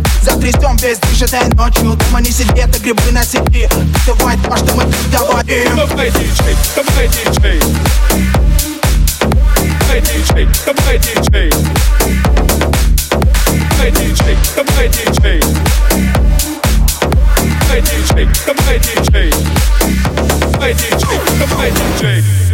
громче Затрясем весь движ этой ночью. Дома не сидеть, а грибы на сети. Давай то, что мы говорим? Давай, диджей, давай, диджей. Давай, диджей, давай, диджей. Давай, диджей, давай, диджей. Давай, диджей, давай, диджей. Давай, диджей, давай, диджей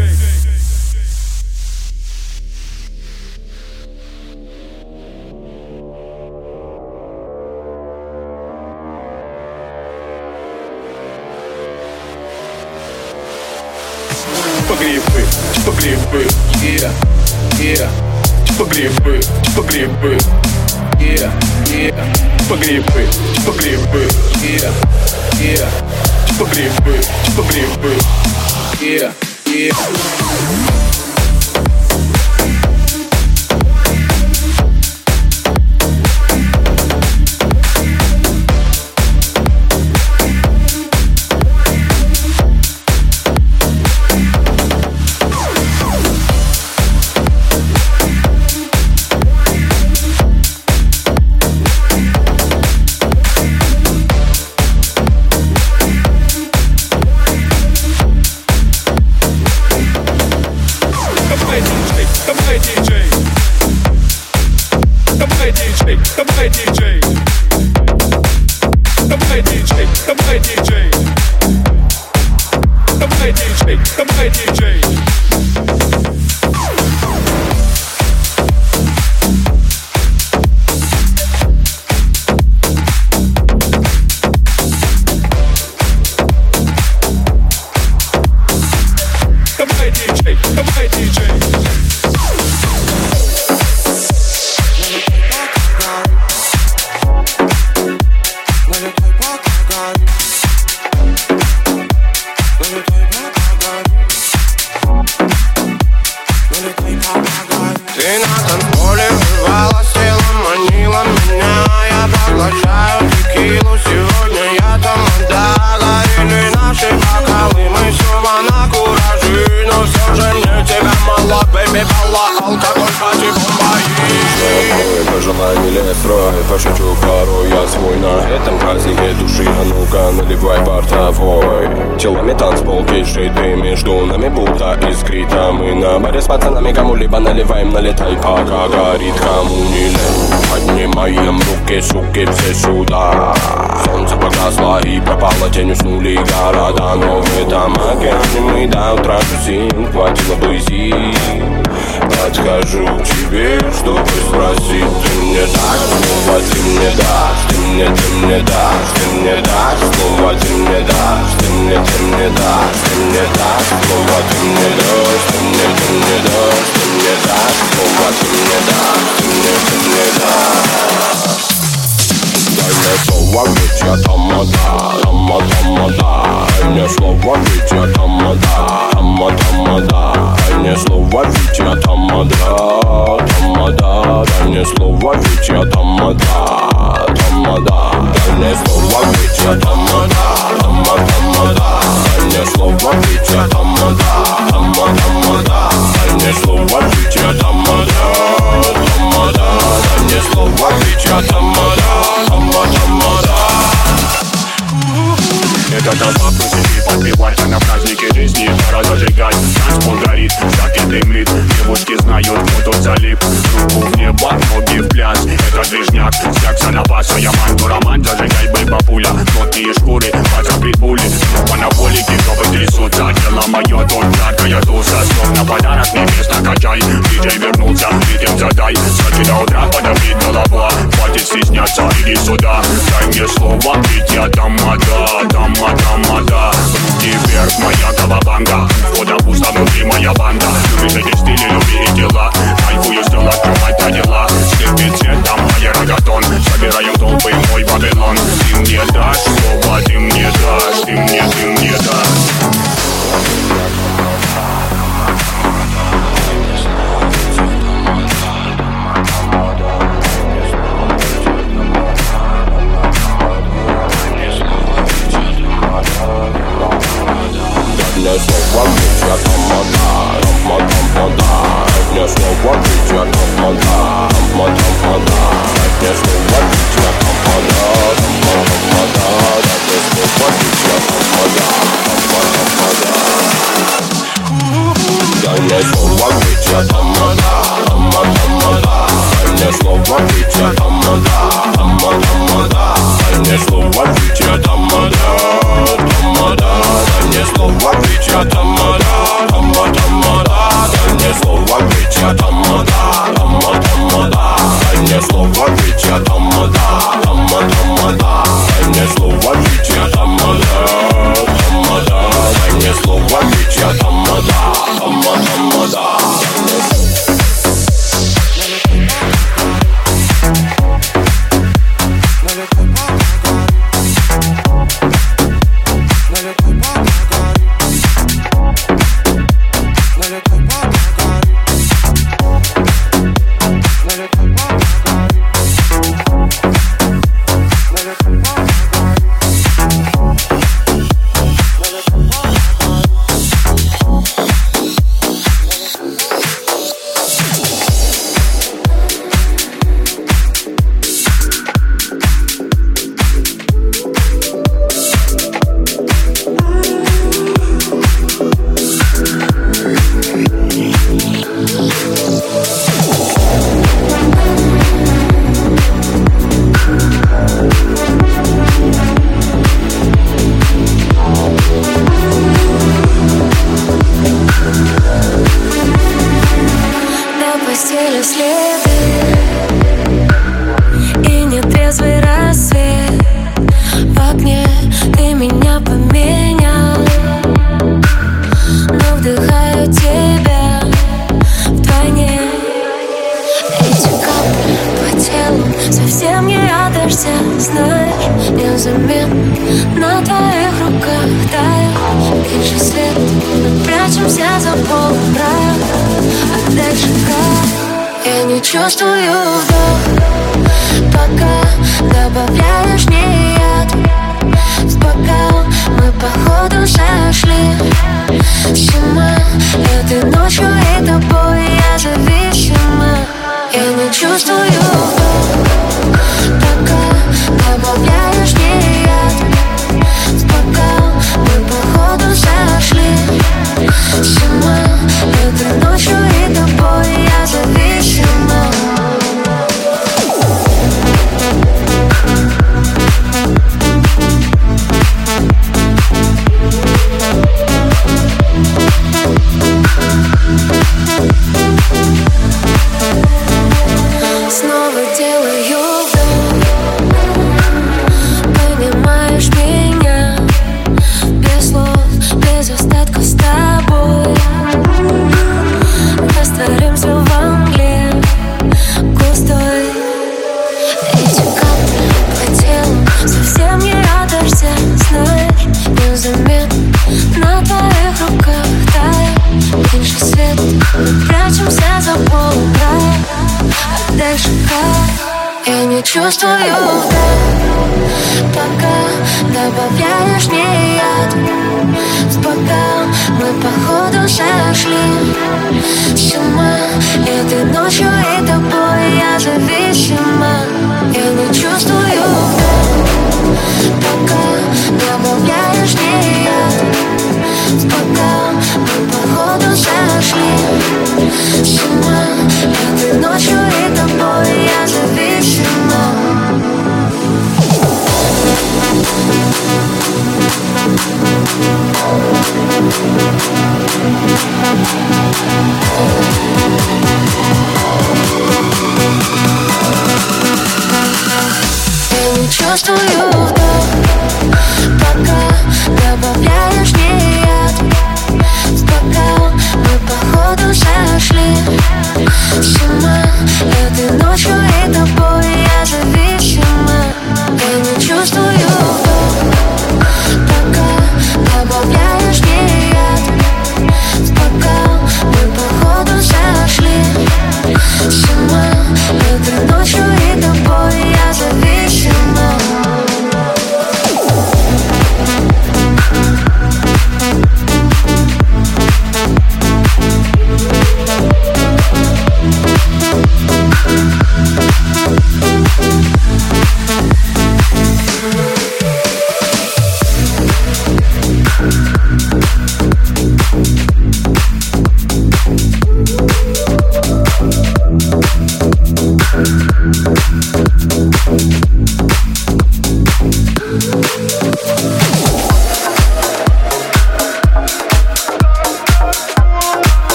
Погребы, погребы, Yeah, yeah, погребы, погребы, yeah, yeah, погребы, погребы, yeah, yeah, погребы, погребы. yeah, yeah like all gaga Это толпа крутит, подпевайся на празднике жизни. Пора зажигать, танцпол горит, жакет дымит Девушки знают, кто тут залип. Руку в небо, ноги в пляс. Это движняк, секса на баса Я манту роман, зажигай, бэйба пуля Плотные шкуры, пацан пули Группа на полике, жопы трясутся. Дело мое, тут жаркая туса. Словно подарок, не место качай. Диджей вернулся, ритм задай. Сочи до утра, подавит голова Хватит стесняться, иди сюда. Дай мне слово, ведь я тамада, тамада, тамада Руки вверх, моя колобанга Входа пусто, внутри моя банда. Любишь эти стили, люби и дела. Кайфую, стал открывать на дела. Цветом, моя рогатон. Собираем толпы, мой Вавилон. Ты мне дашь слово, ты мне дашь Ты мне, ты мне дашь не слово кричат Амада, Амада, Амада Не слово кричат Амада, Амада, Амада Не слово кричат Амада, Амада, Амада Не слово кричат Амада, Амада, Амада Да не слово кричат Амада, Амада, Амада Дальне слово життя тамада, тамада, тамада Дальне слово життя тамада, тамада Дальне слово життя тамада, тамада, тамада Дальне слово життя тамада, тамада, тамада Дальне слово життя тамада, тамада, тамада Дальне слово життя тамада, тамада Дальне слово життя тамада, тамада, тамада Дальне слово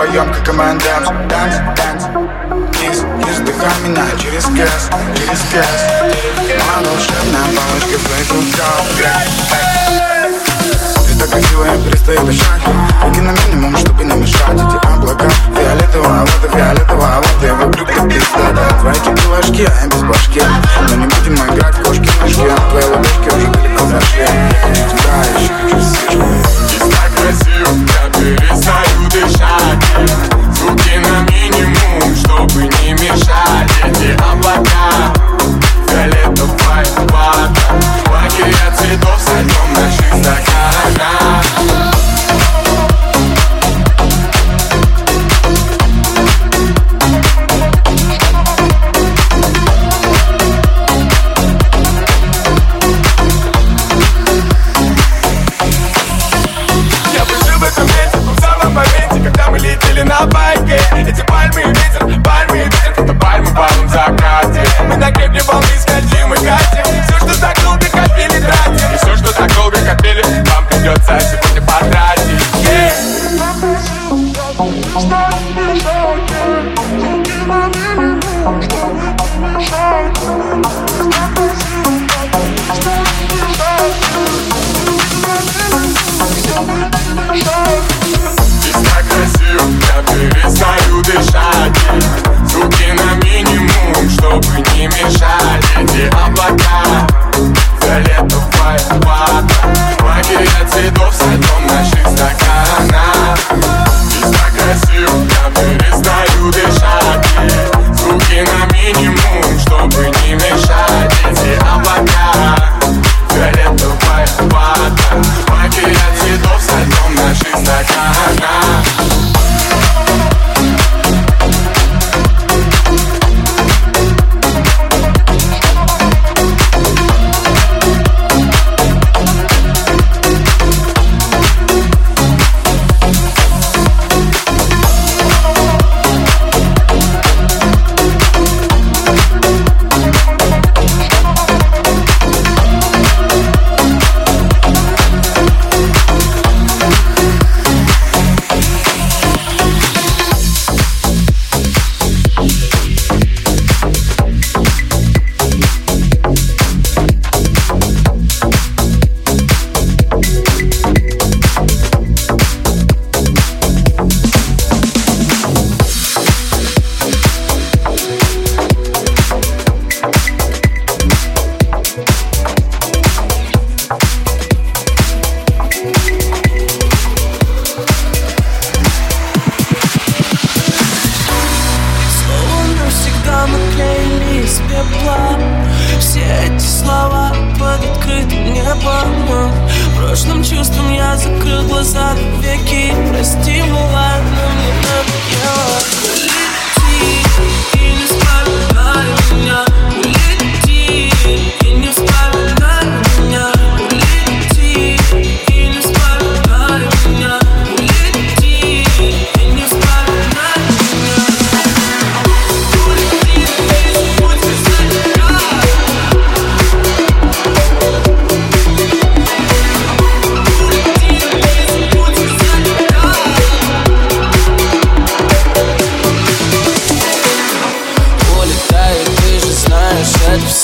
вдвоем, как командант Танц, танц, вниз, вниз Вдыхай меня через газ, через газ Моя волшебная палочка в твоих руках Ты так красивая, перестаю дышать Руки на минимум, чтобы не мешать. Эти облака, фиолетовая вода, фиолетовая вода Я вокруг как пиздата Твои кипелашки, а я без башки. Но не будем играть в кошки-мышки Твои ладошки уже далеко зашли. Я хочу тебя, я еще хочу красив Я перестаю дышать Руки на минимум, чтобы не мешать Эти облака Фиолетовая вода Лагеря цветов сольем наших стаканах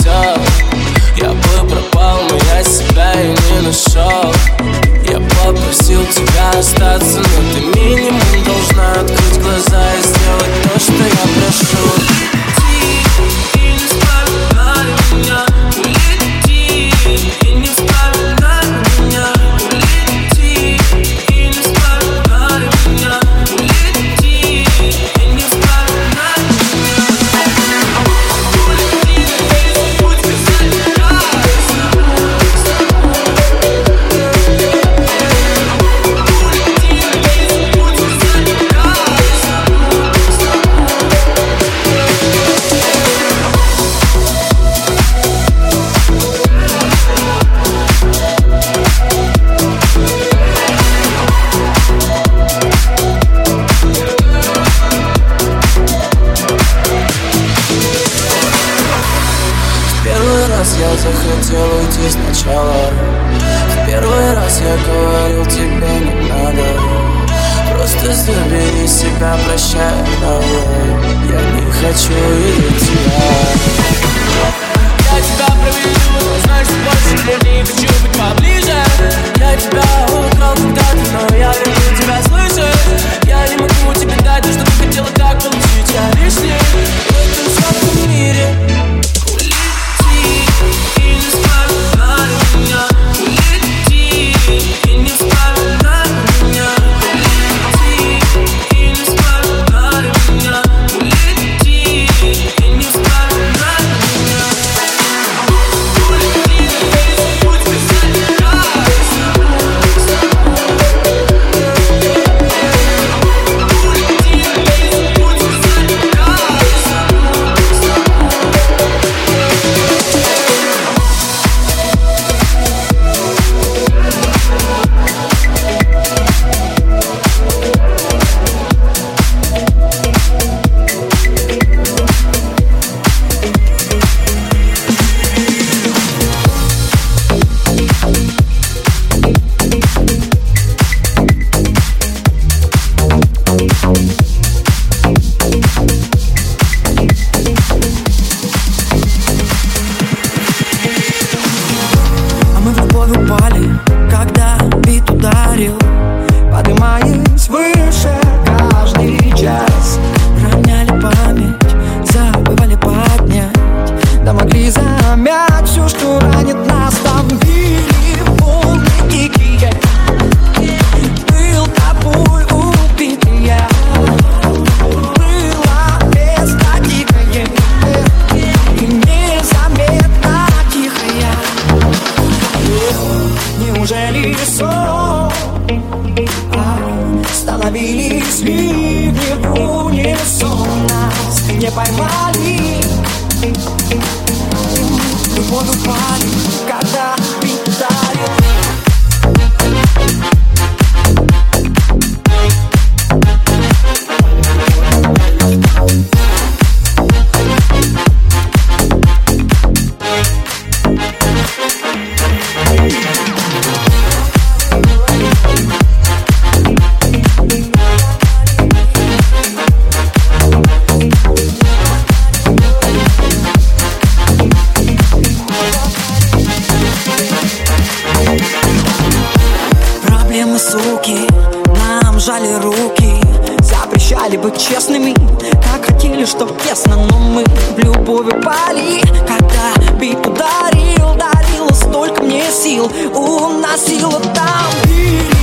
все Я бы пропал, но я себя и не нашел. Я попросил тебя остаться, но ты Пожали руки, запрещали быть честными. Как хотели, чтоб тесно, но мы в любовь упали. Когда бит ударил, дарила столько мне сил уносило там.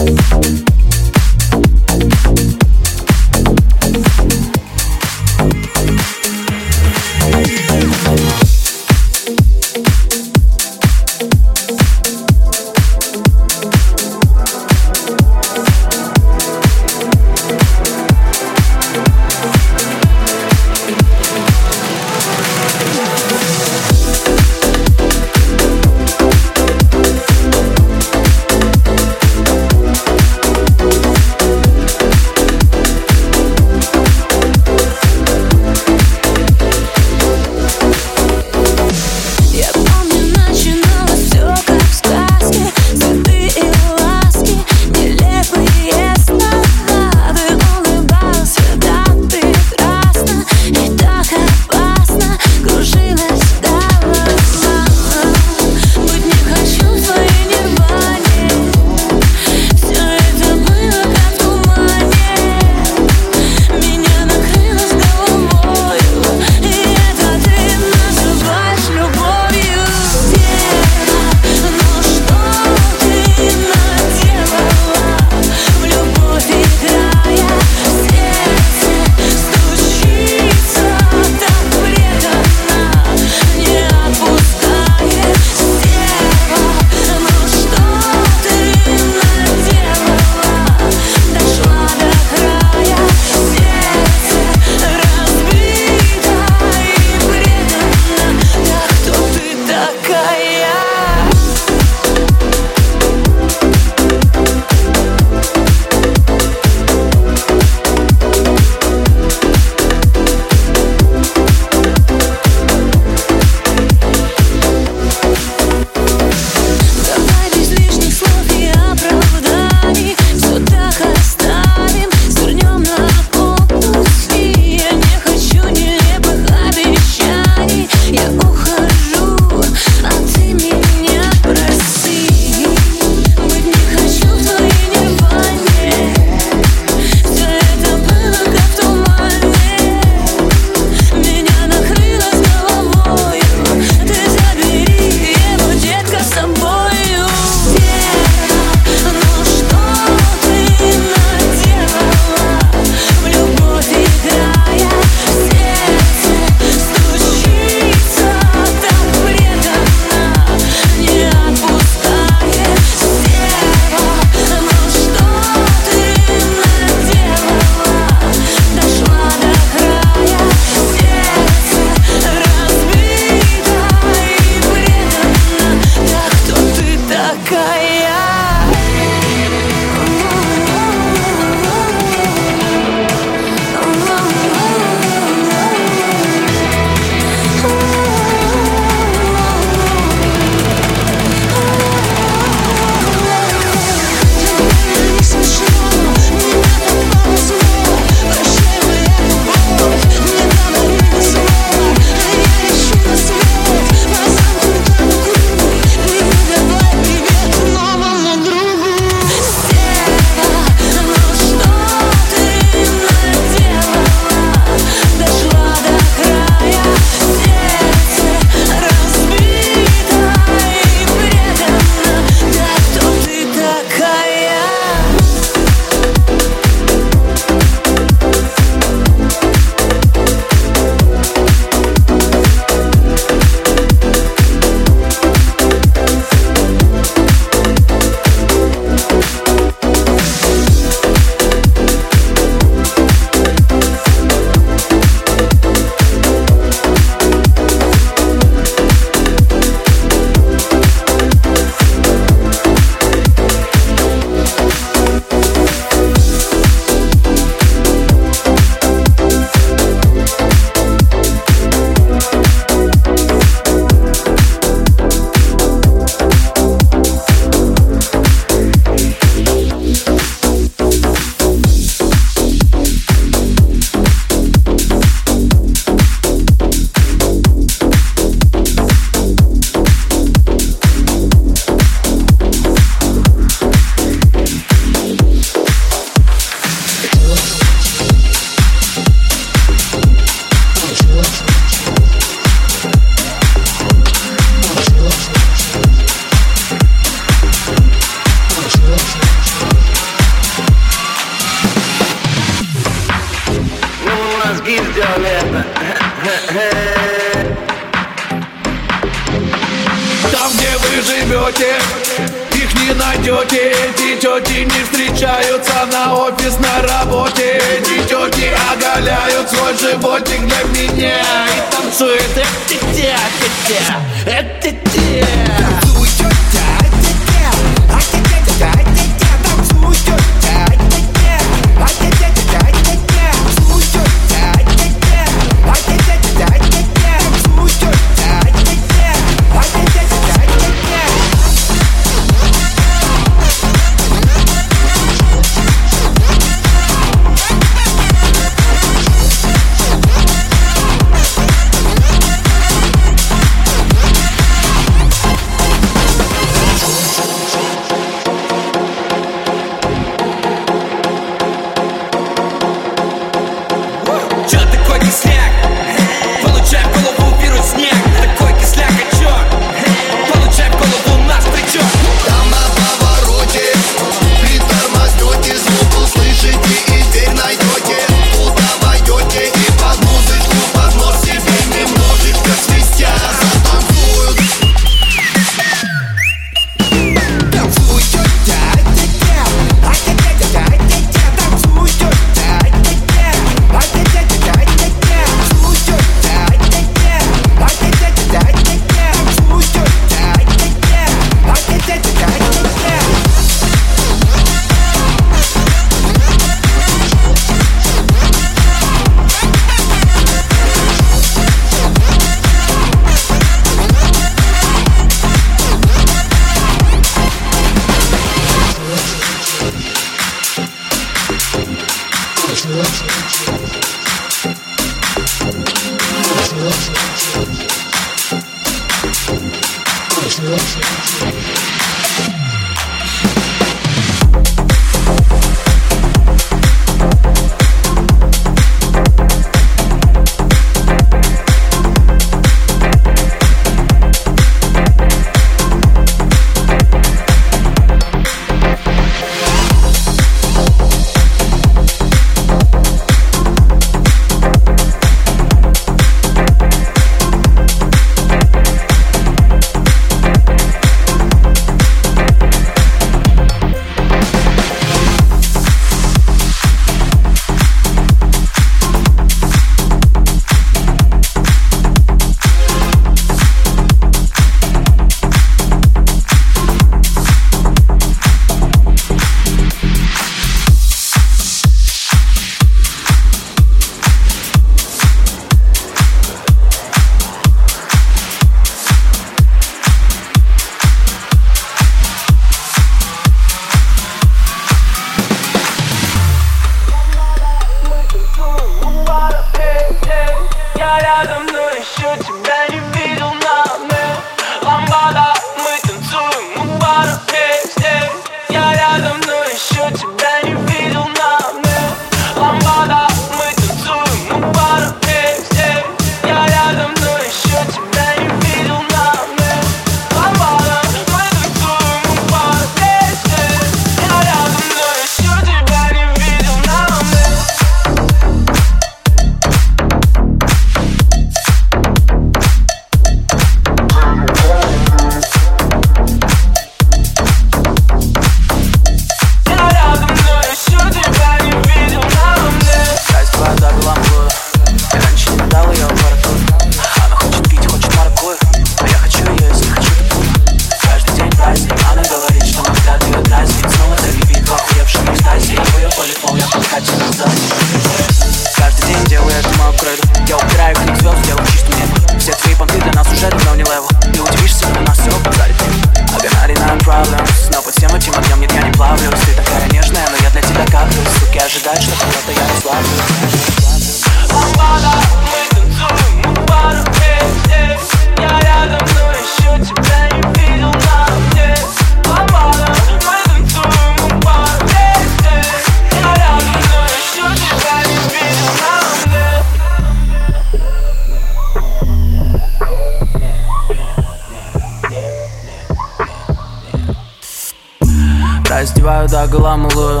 раздеваю до голомылую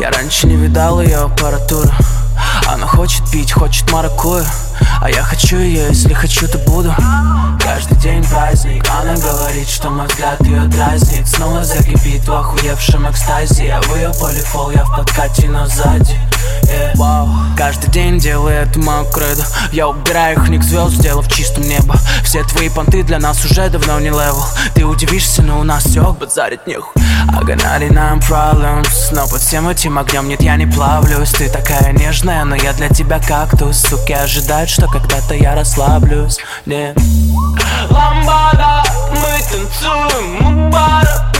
Я раньше не видал ее аппаратуру. Она хочет пить, хочет маракую. А я хочу ее, если хочу, то буду. Каждый день праздник Она говорит, что мой взгляд ее дразнит. Снова закипит в охуевшем экстазе. Я в ее полифол, я в подкате, но сзади yeah. Каждый день делаю это мою Я убираю их ник звезд, сделав чистым небо. Все твои понты для нас уже давно не левел. Ты удивишься, но у нас все базарит них а I gonna нам проблемы, Но под всем этим огнем нет, я не плавлюсь. Ты такая нежная, но я для тебя кактус. Суки ожидают, что когда-то я расслаблюсь. Не Ламбада, мы танцуем, мумбара,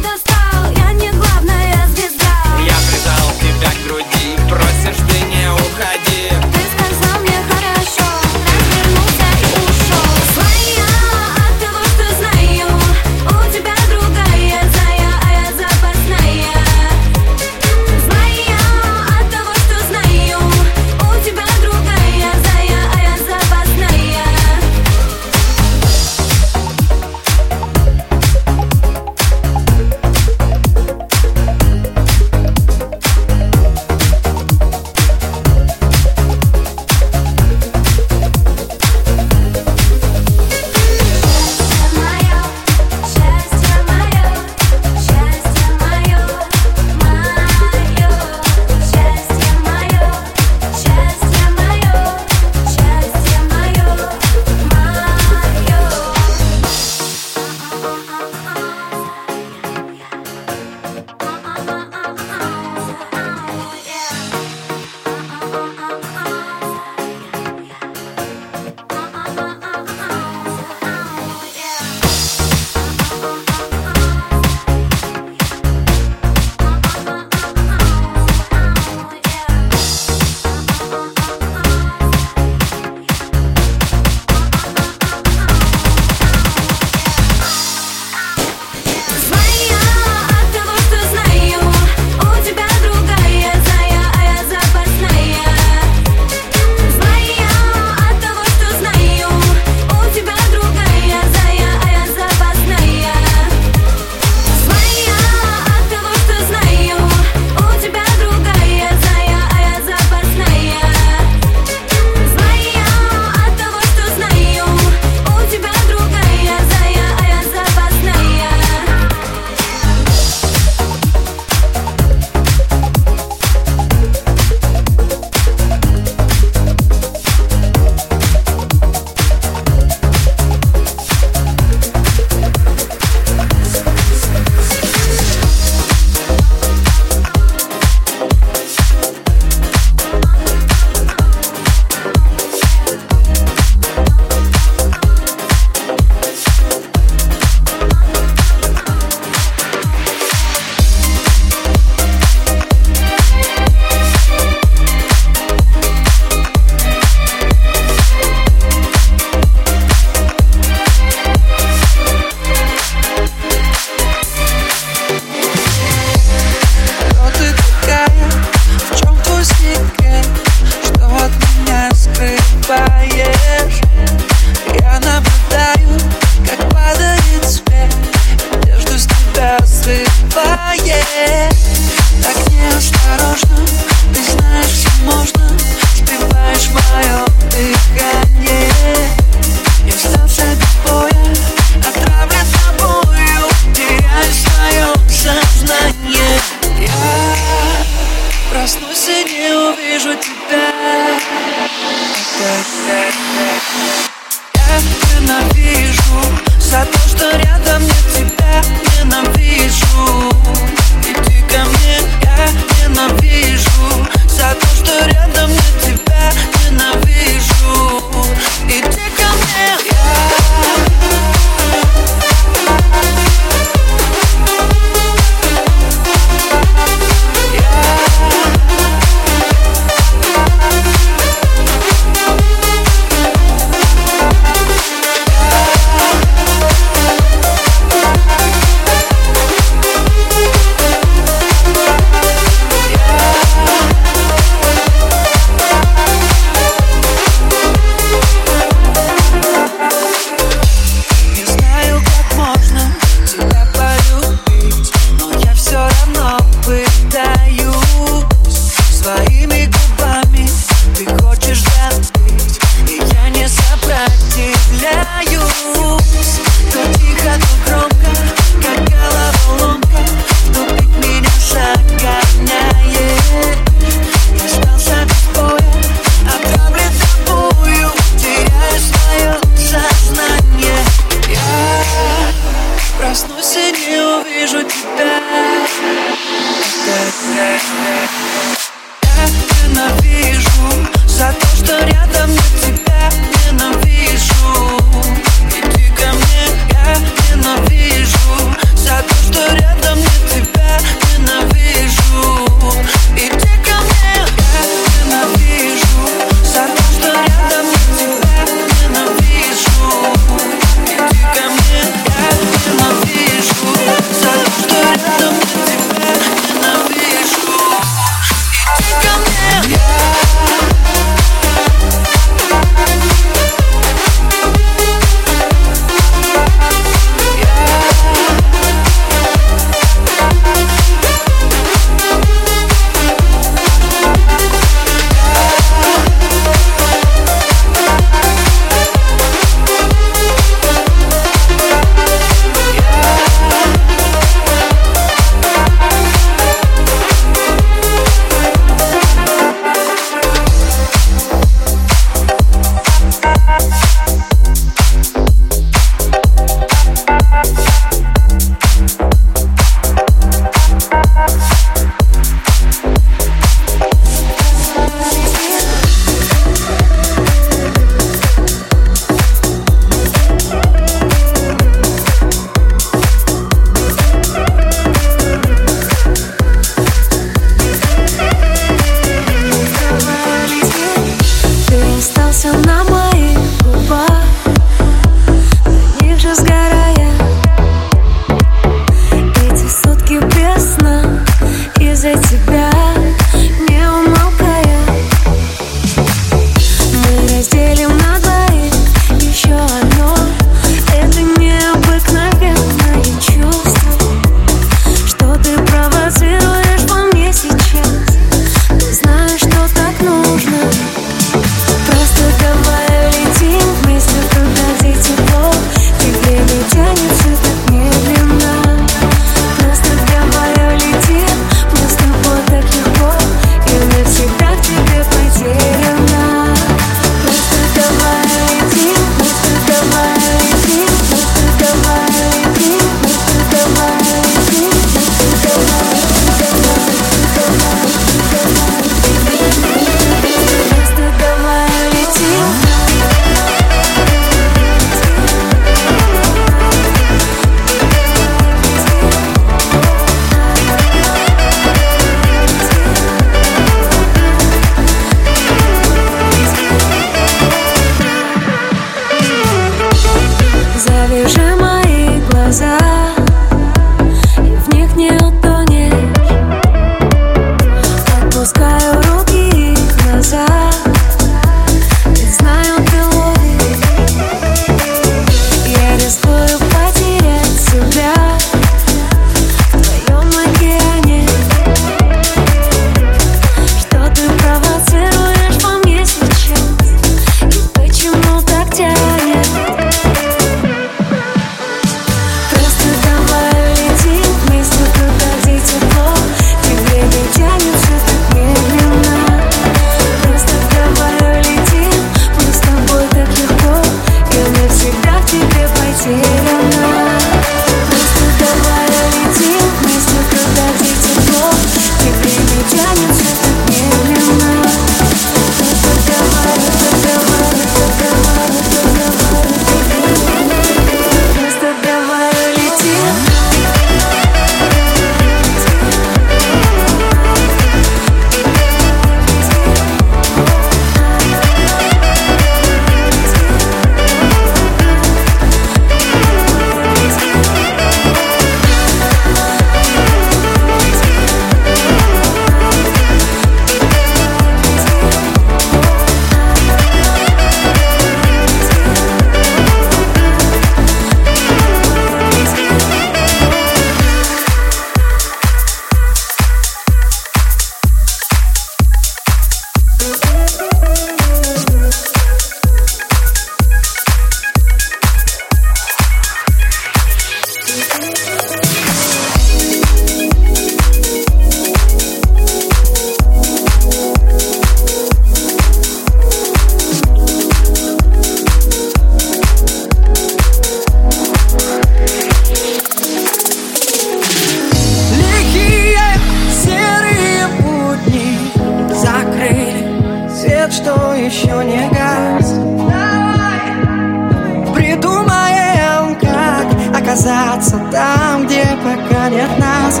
оказаться там, где пока нет нас.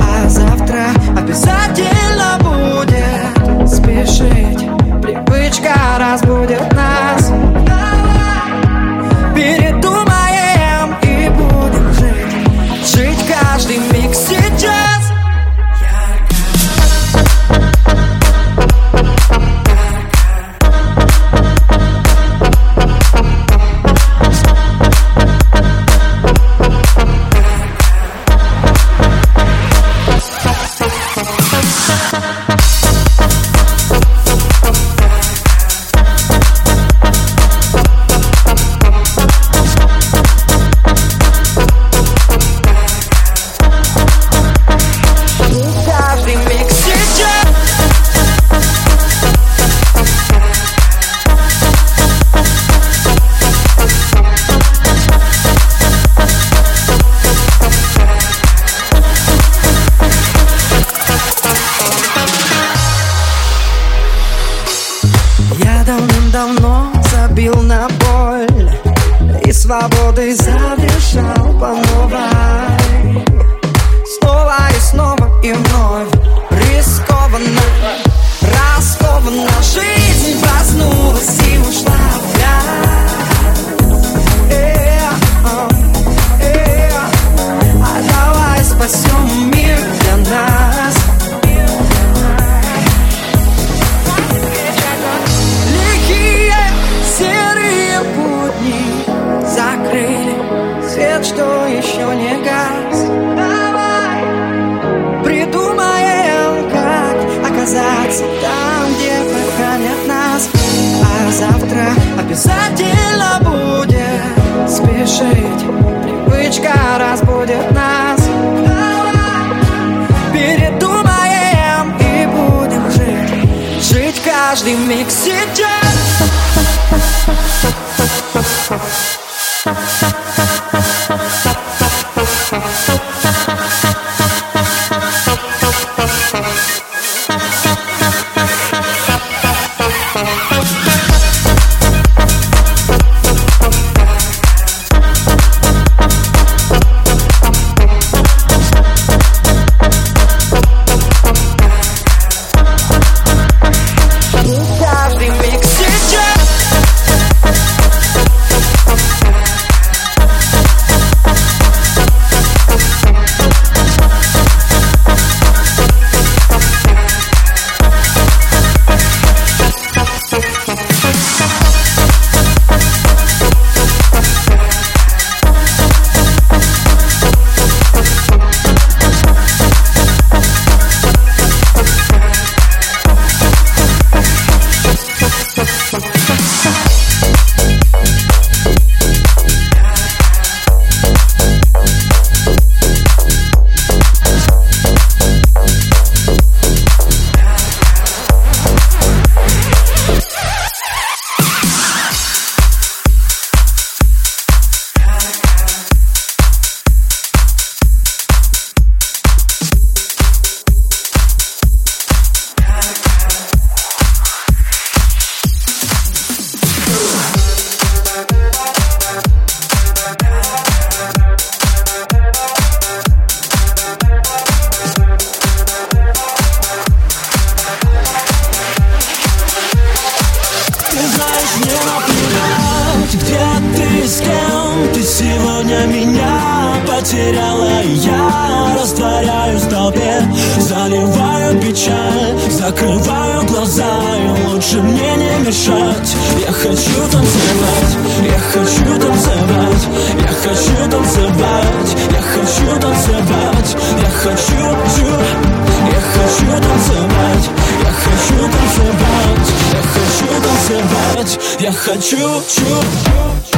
А завтра обязательно нет нас А завтра обязательно будет спешить. Привычка разбудит нас. Передумаем и будем жить. Жить каждый миг сейчас потеряла Я растворяюсь в толпе, заливаю печаль Закрываю глаза и лучше мне не мешать. Я хочу танцевать, я хочу танцевать Я хочу танцевать, я хочу танцевать Я хочу, чу, я хочу танцевать Я хочу танцевать, я хочу танцевать Я хочу, чу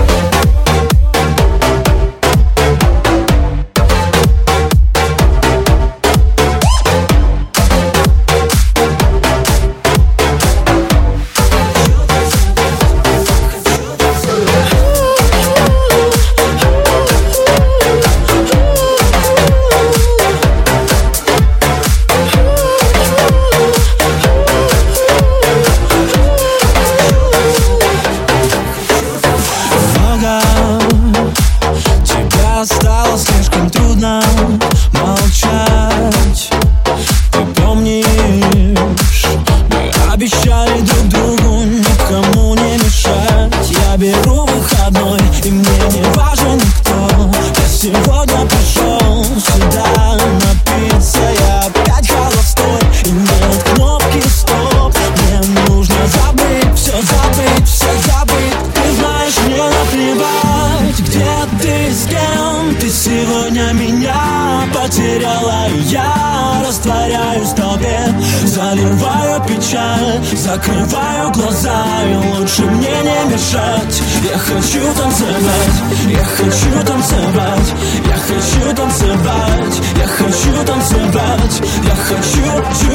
мне не мешать. Я хочу танцевать, я хочу танцевать Я хочу танцевать, я хочу танцевать Я хочу, чу,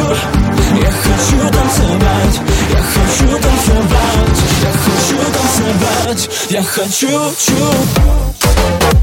я хочу танцевать Я хочу танцевать, я хочу танцевать Я хочу, чу